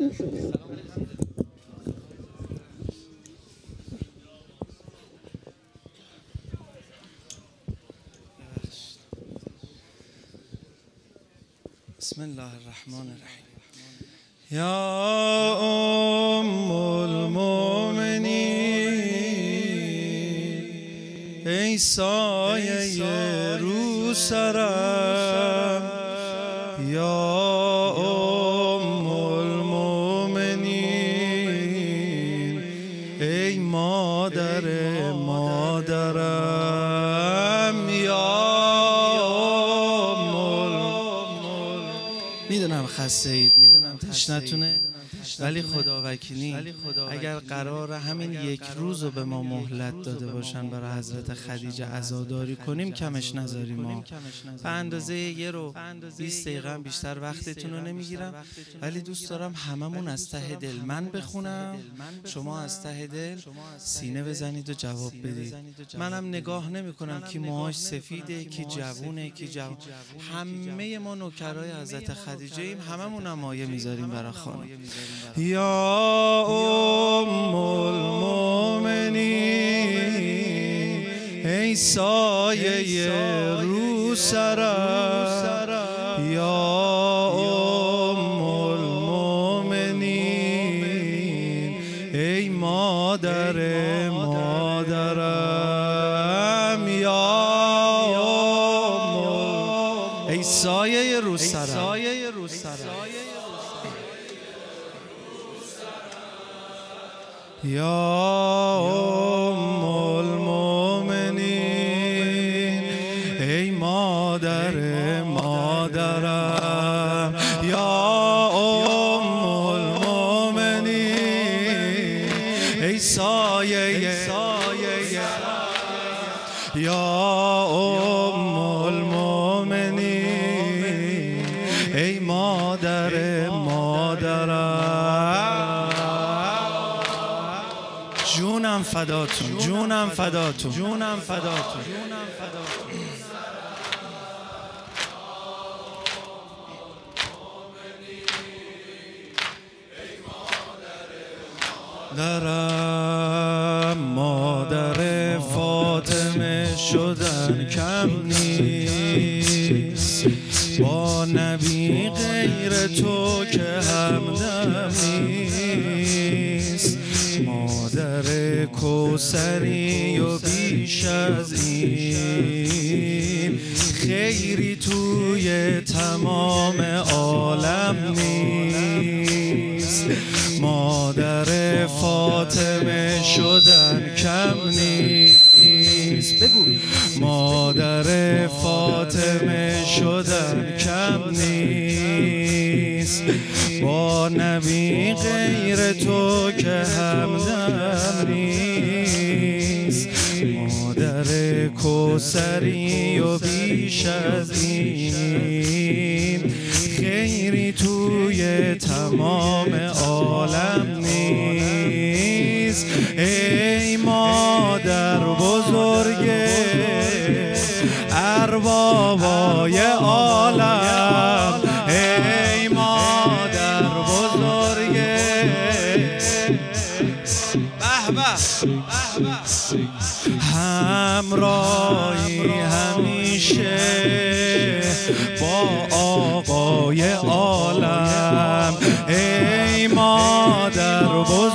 بسم الله الرحمن الرحیم یا أم المؤمنین ای سایه رو سرم اید می‌دونم تشنتونه. ولی خدا وکیلی اگر قرار همین یک روز رو به ما مهلت داده باشن برای حضرت خدیجه عزاداری کنیم کمش نذاریم ما به اندازه یه رو 20 دقیقه بیشتر وقتتون رو نمی‌گیرم. ولی دوست دارم هممون از ته دل من بخونم. شما از ته دل سینه بزنید و جواب بدید. منم نگاه نمی کنم کی موهاش سفیده کی جوونه کی جوون همه ما نوکرای حضرت خدیجه ایم. هممون هم مایه می‌ذاریم برای خانم یا ام المؤمنین ای سایه رو سرم یا ام المؤمنین ای مادر مادرم یا ام ای سایه رو یا فداتون. جونم فداتون. جونم فداتون. درم کوسری و بیش از این. خیری توی تمام عالم نیست. مادر فاطمه شدن کم نیست. بگو. مادر فاطمه شدن کم نیست. با نبی غیر تو که همدم نیست. کوسری و بیش از این خیری توی تمام عالم نیست. ای مادر بزرگ اربابای عالم. همراهی همیشه با آقای عالم. ای مادر بزرگ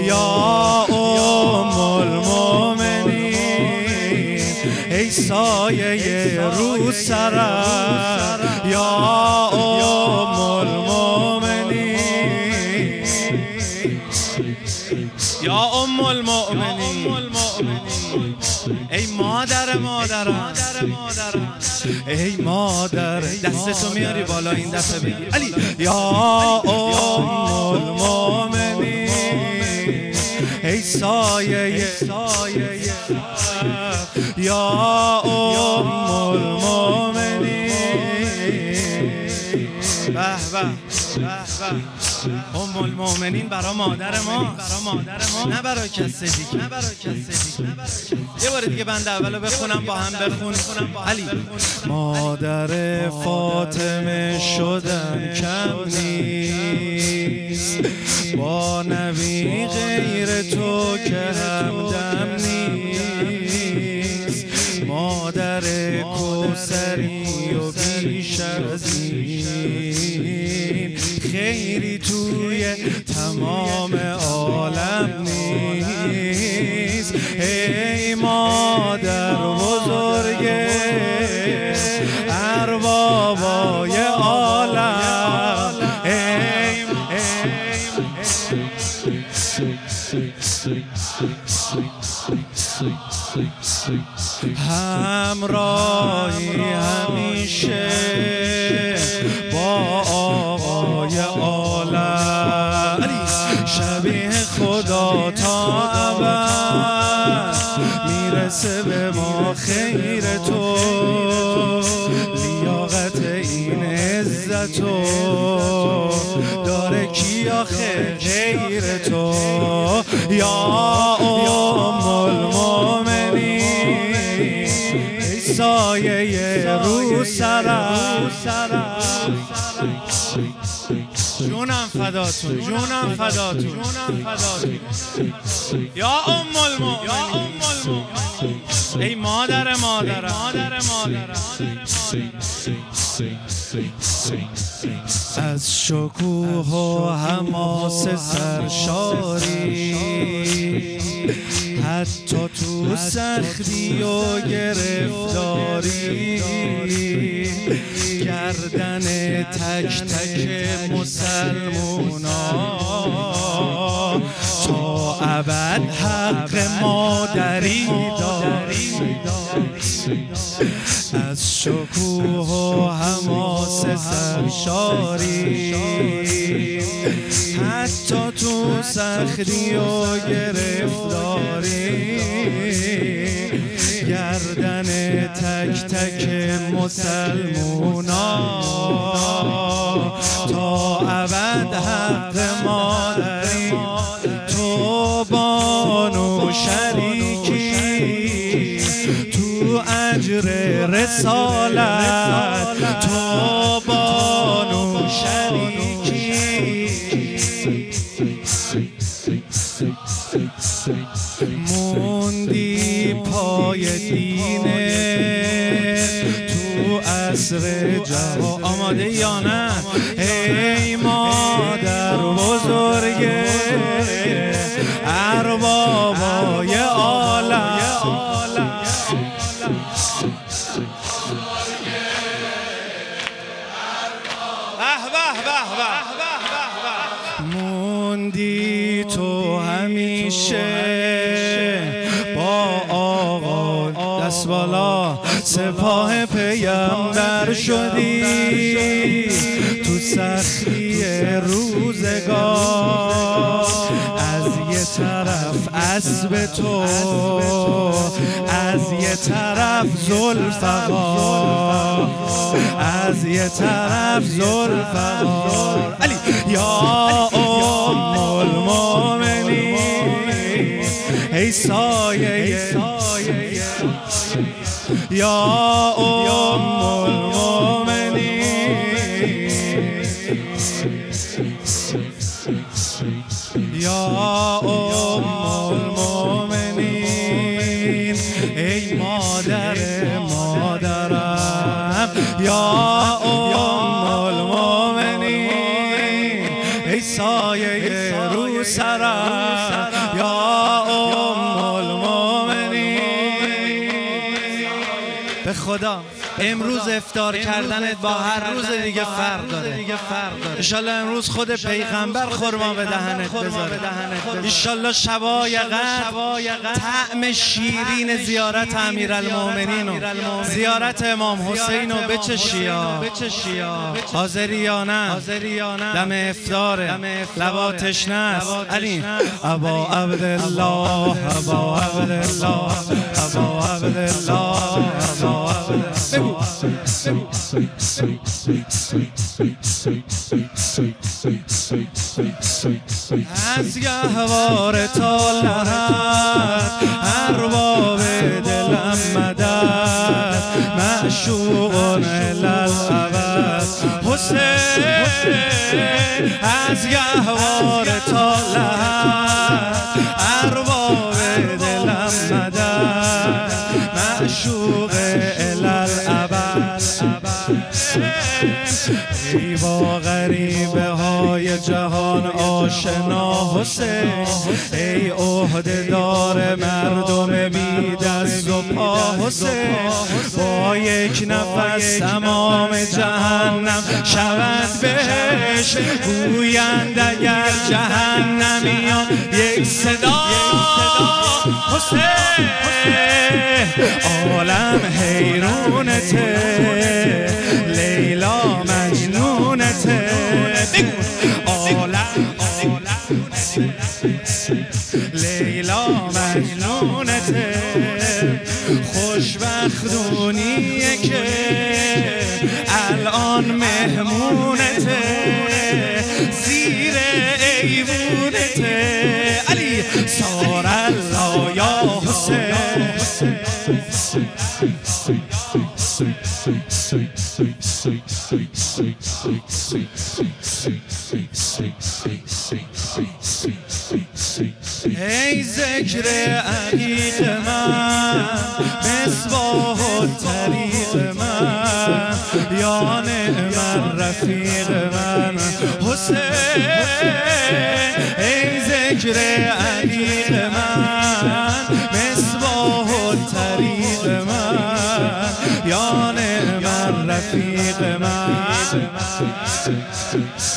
یا ام المؤمنین ای سایه رو سرم یا ام المؤمنین. یا ام المؤمنین ای مادر مادرم ای مادر دستتو میاری بالا این دفعه بگی علی یا ام المؤمنین. سایه یا ام المؤمنین. به به. ام المؤمنین برا مادر ما. برا مادر ما نه برا کسی دیگه. نه برا کسی دیگه. یه بار دیگه بنده اولو بخونم با هم بخونم علی. مادر فاطمه شدن کم نیست. با نبی غیر تو که همدم نیست. مادر کوسری و بیش از این. خیری توی تمام عالم نیست ای مادر بزرگ اربابای عالم ای همراهی به ما خیر تو. لیاقت این عزتو داره کی آخه؟ غیر تو. یا ام المؤمنین ای سایه رو سرم جونم فداتون جونم فداتون جونم فداتون. یا ام المؤمنین ای مادر مادر مادر مادر. از شکوه و حماس سرشاری حتی تو سختی و گرفتاری. گردن تک تک مسلمونا. تا ابد حق مادری داری از شکوه و حماس سرشاری. حتی تو سختی و گرفتاری. تک تک مسلمونا. تا ابد حق مادری تو بانو شریکی تو اجر رسالت. تو از یه طرف زلفقار از یه طرف زلفقار یا ام المؤمنین ای سایه یا ام مادرم امروز افتار کردنت با هر روز دیگه فرق داره. انشالله امروز خود پیغمبر خورما به دهنت بذاره. انشالله شبای طعم شیرین زیارت امیر المومنین زیارت امام حسین و بچشی حاضری یا نه؟ دم افتاره لبا تشنه علی. ابا عبدالله. ابا عبدالله. ابا عبدالله. ابا از گهوار تا لحد ارباب دلم مدد معشوقون الالعبد حسین از گهوار تا لحد ارباب دلم مدد معشوق جهان آشنا حسین ای عهده دار مردم بی دست و پا حسین. با یک نفس تمام جهنم شود بهش. گویند اگر جهنمیان یک صدا حسین. عالم حیرونته لیلا مجنونته. خوشبختونیه که الان مهمونته. زیر ایوونته. علی سار یا حسین. ذکر عقیق من مصباح و طریق من یا نعم رفیق من. حسین ای ذکر عقیق من مصباح و طریق من. یا نعم رفیق من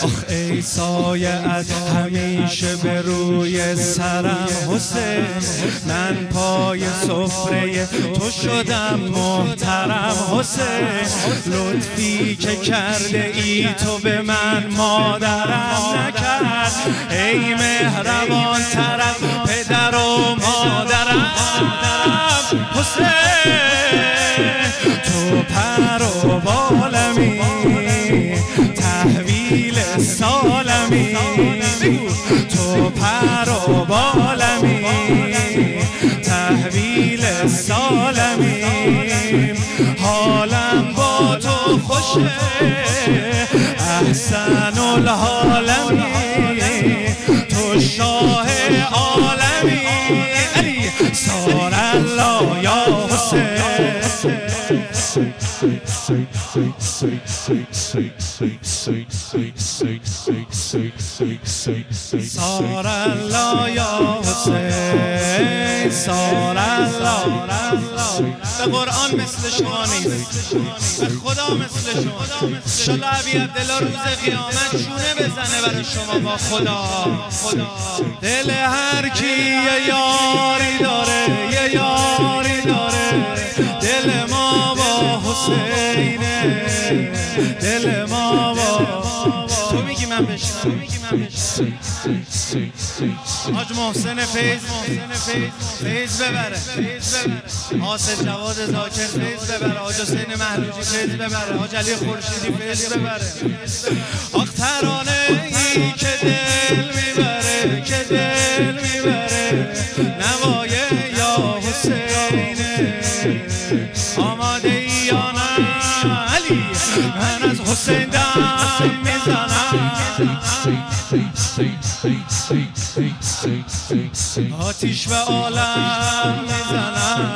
آخ ای سایه از همیشه به روی سرم حسین من پای سفره تو شدم محترم حسین لطفی که کرده ای تو به من مادرم نکرد. ای مهربان طرف پدر و مادرم حسین تو پر و احسن الحالمی سار الله یا حسین سار به قرآن مثل شما نیست. به خدا مثل شما. شلا عبی عبدالله روز قیامت شونه بزنه برای شما با خدا. دل هر کی یه یاری داره یه یاری داره. دل ما دل ما با تو میگی من بشنم حاج محسن فیض فیض ببره حاصل جواد زاکر فیض ببره حاج حسین محلوجی فیض ببره حاج علی خورشیدی فیض ببره آخ ترانه ای که دل می‌بره که دل می‌بره نوای یا حسینه آماده ای یا نه علی من از حسین دم می‌زنم آتیش به عالم می‌زنم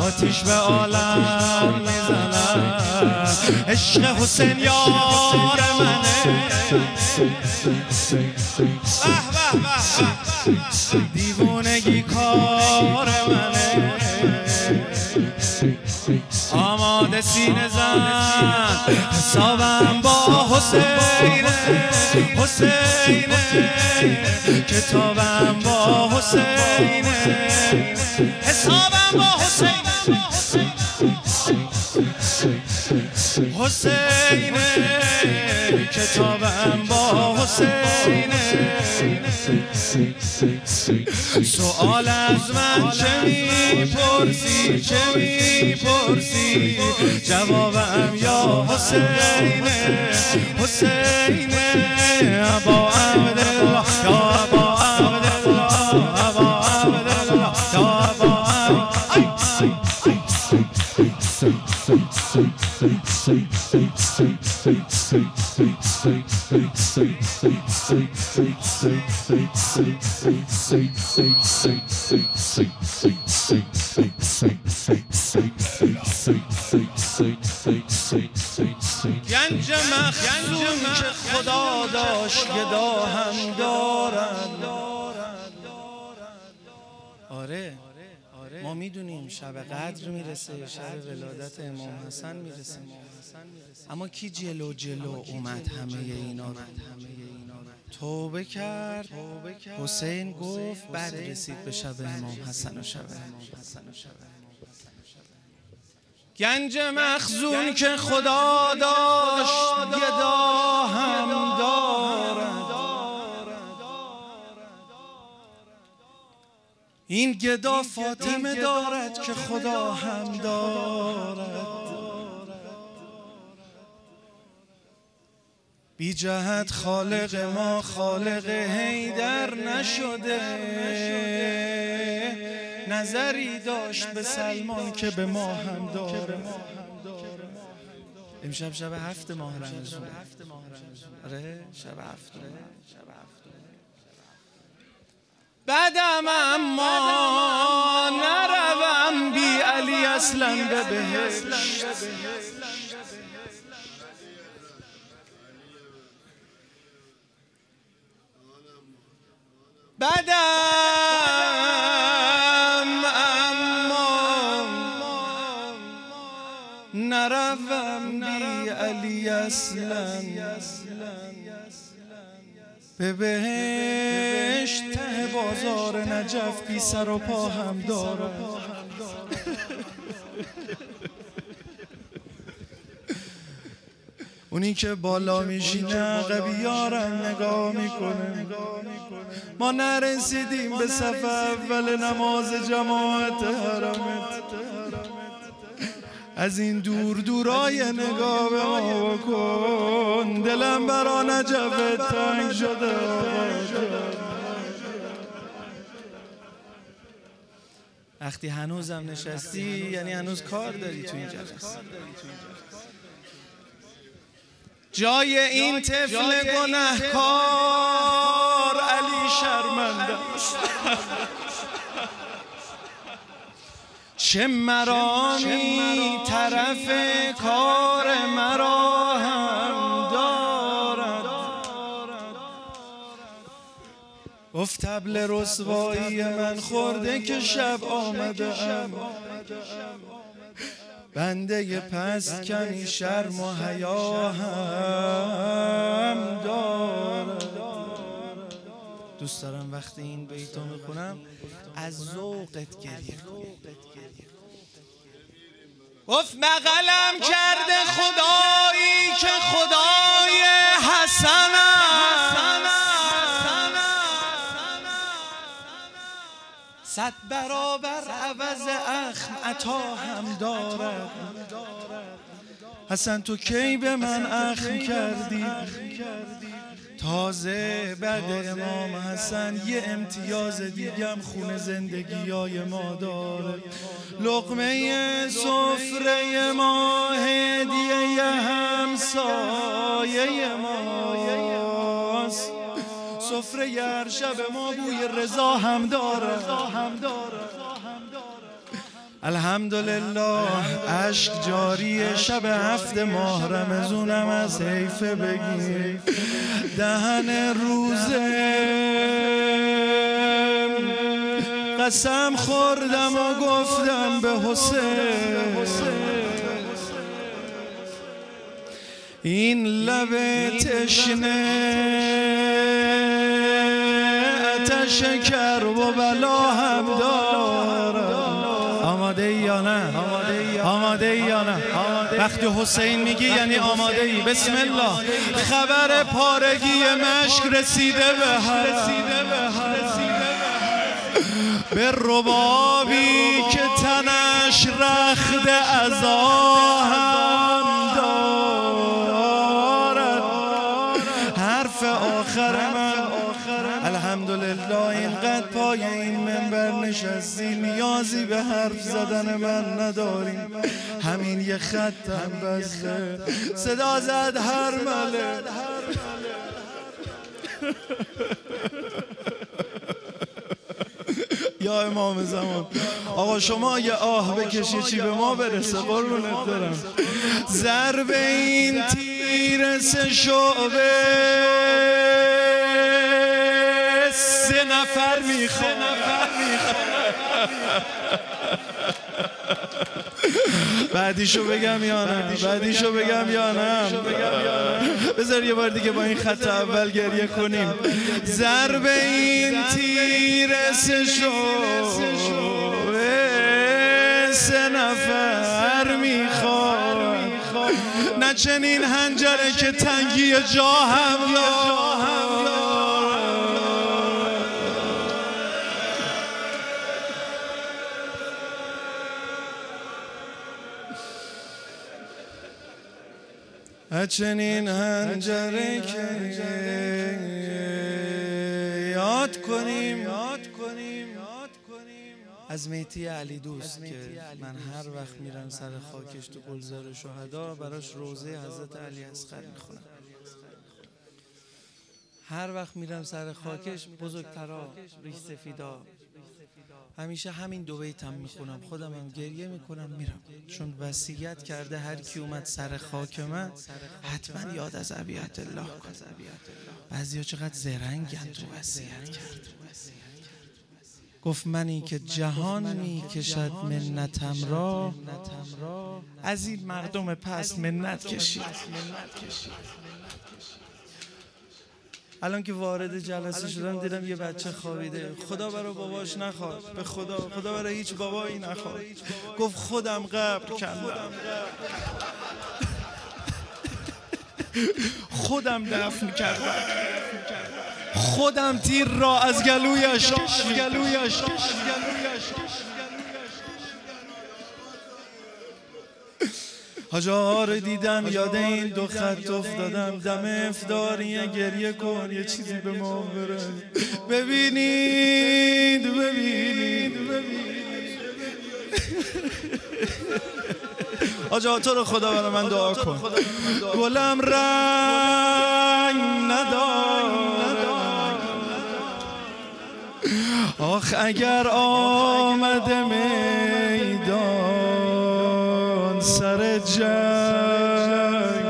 آتیش به عالم می‌زنم عشق حسین یار منه. دیوونگی کار منه. آماده سینه زن. حسابم با حسین حسین کتابم با حسین حسابم با حسین حسین کتابم با حسین. سوال از من چه می‌پرسی؟ چه می‌پرسی؟ جوابم یا حسین؟ حسین ابا عبدالله گنج مخزون که خدا داشت گدا هم دارد آره می‌دونیم شب قدر می‌رسه شب ولادت امام حسن می‌رسه. اما کی جلو جلو اومد همه اینا رو؟ توبه کرد. حسین گفت بعد رسید به شب امام حسن و شب گنج مخزون که خدا داشت گدا هم دارد این گدا فاطمه دارد که خدا هم دارد. بی جهت خالق ما خالق هیدر نشده. نظری داشت به سلمان که به ما هم داره امشب شب هفت ماه رمزون آره شب هفت. بعدم اما نروم بی علی اصلا به بهشت. بعدم اما نروم بی علی اصلا به بهشت. بازار نجف بی سر و پا هم دارد. اونی که بالا میشینه عقبی یارم نگاه می‌کنه. ما نرسیدیم به صف اول نماز جماعت حرمت. از این دور دورای نگاه به ما بکن. دلم برا نجف تنگ شده. وقتی هنوزم نشستی یعنی هنوز کار داری تو این جلسه. جای این طفل گنهکار علی شرمنده. چه مرامی طرف کار مرا؟ گفت تبل رسوایی من خورده که شب آمده ام. بنده پس کنی شرم و حیا هم دارد دوست دارم وقتی این بیتو می‌خونم از ذوقت گریه کنی گفت بغلم کرده خدایی که خدای صد برابر عوض اخم عطا هم دارد. حسن تو کی به من اخم کردی؟ تازه بعد امام حسن یه امتیاز دیگم خون زندگی های ما داره. لقمه سفره ما هدیه همسایه ماست. سفره هر شب ما بوی رضا هم داره. الحمدلله عشق جاری شب هفت ماه رمزونم از حیفه بگی دهن روزه. قسم خوردم و گفتم به حسین. این لب تشنه. اتش کرب و بلا هم داره آماده ای یا نه؟ آماده ای یا نه؟ وقتی حسین میگی یعنی آماده ای. بسم الله. خبر پارگی مشک رسیده به هر. به ربابی که تنش رخت از هم نشستی نیازی به حرف زدن من نداریم همین یه خطم بسته. صدا زد هر مله. یا امام زمان. آقا شما یه آه بکشی چی به ما برسه؟ قربونت دارم ضرب این تیر سه شعبه. سه نفر می‌خواد بعدیشو بگم یا نه؟ بعدیشو بگم یا نه؟ بذار یه بار دیگه با این خط اول گریه کنیم. ضرب این تیر سه سه نفر می‌خواد. نه چنین هنجره که تنگی جا هم چنین هنجره که یاد کنیم. یاد کنیم. از میتی علی دوست که من هر وقت میرم سر خاکش تو گلزار شهدا براش روزه حضرت علی اصغر می‌خونم. هر وقت میرم سر خاکش بزرگترا ریش سفیدا همیشه همین دو بیتم می‌خونم. خودم هم گریه می‌کنم میرم. چون وصیت کرده هر کی اومد سر خاک من حتما یاد از ابیات الله کن بعضیا چقدر زرنگن تو وصیت کرد. گفت منی که جهان می‌کشد منتم را از این مردم پس منت کشید. الان که وارد جلسه شدم دیدم یه بچه خوابیده. خدا برای باباش نخواد. به خدا خدا برای هیچ بابایی نخواد. گفت خودم قبر کندم خودم دفن کردم. خودم تیر را از گلویش هجار دیدم یاد این دو خط افتادم دم افداری گریه کن یه چیزی به ما بره ببینید ببینید آجا تو رو خدا برای من دعا کن گلم رنگ نداره آخ اگر آمده میدان سر جنگ.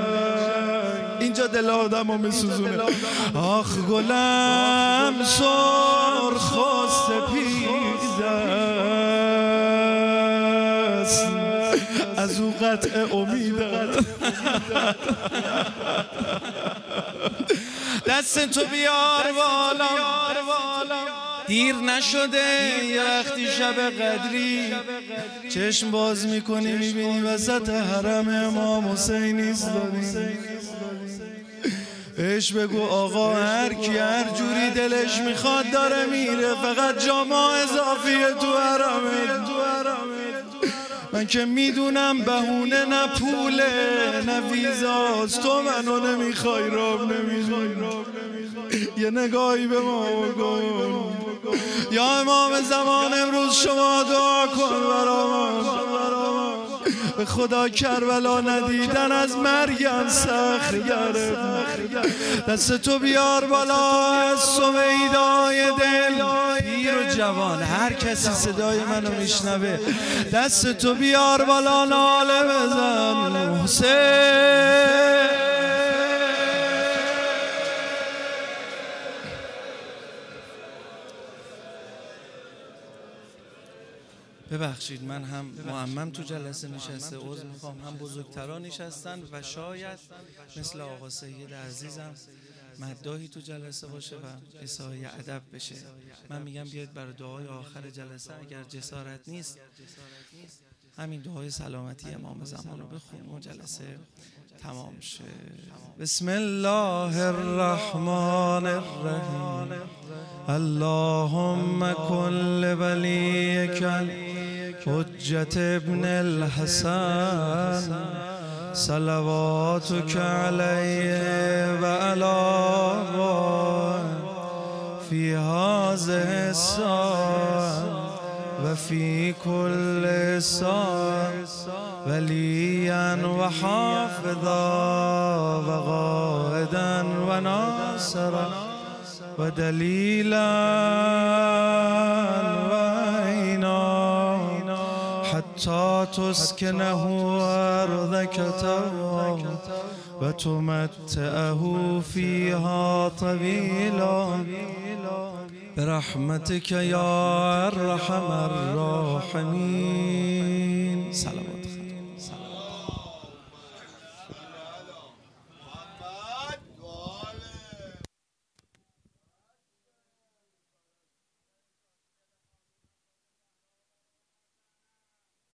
اینجا دل آدم رو میسوزونه. آخ گلم سرخ و سپید است. از او قطع امید دست تو بیار بالا دیر نشده یه وقتی شب قدری. چشم باز می‌کنی می‌بینی وسط حرم امام حسین ایستادیم بهش بگو آقا هر کی هر جوری دلش می‌خواد داره میره فقط جاما اضافیه تو حرمه. من که می‌دونم بهونه نه پوله نه ویزاست تو منو نمی‌خوای راب نمی‌خوای یه نگاهی به ما بکن یا امام زمان امروز شما دعا کن برا ما به خدا کربلا ندیدن از مرگم سخت داره دست تو بیار بالا از سویدای دل. پیر و جوان هر کسی صدای منو میشنوه. دست تو بیار بالا ناله بزن. حسین. ببخشید من هم معمم تو جلسه نشسته. عوض می‌خوام. هم بزرگتران نشستن و شاید مثل آقا سید عزیزم مداهی تو جلسه باشه و اصحای ادب بشه. من میگم بیاید برای دعای آخر جلسه اگر جسارت نیست همین دعای سلامتی امام زمان رو بخونیم و جلسه تمام شه. بسم الله الرحمن الرحیم. اللهم كن لوليك حجة ابن الحسن صلواتك عليه وعلى في هذه الساعة وفي كل ساعة وليا وحافظا وغائدا وناصرا ودليلا حتى تسكنه أرضك توا وتمتعه فيها طويلا برحمتك يا أرحم الراحمين سلام.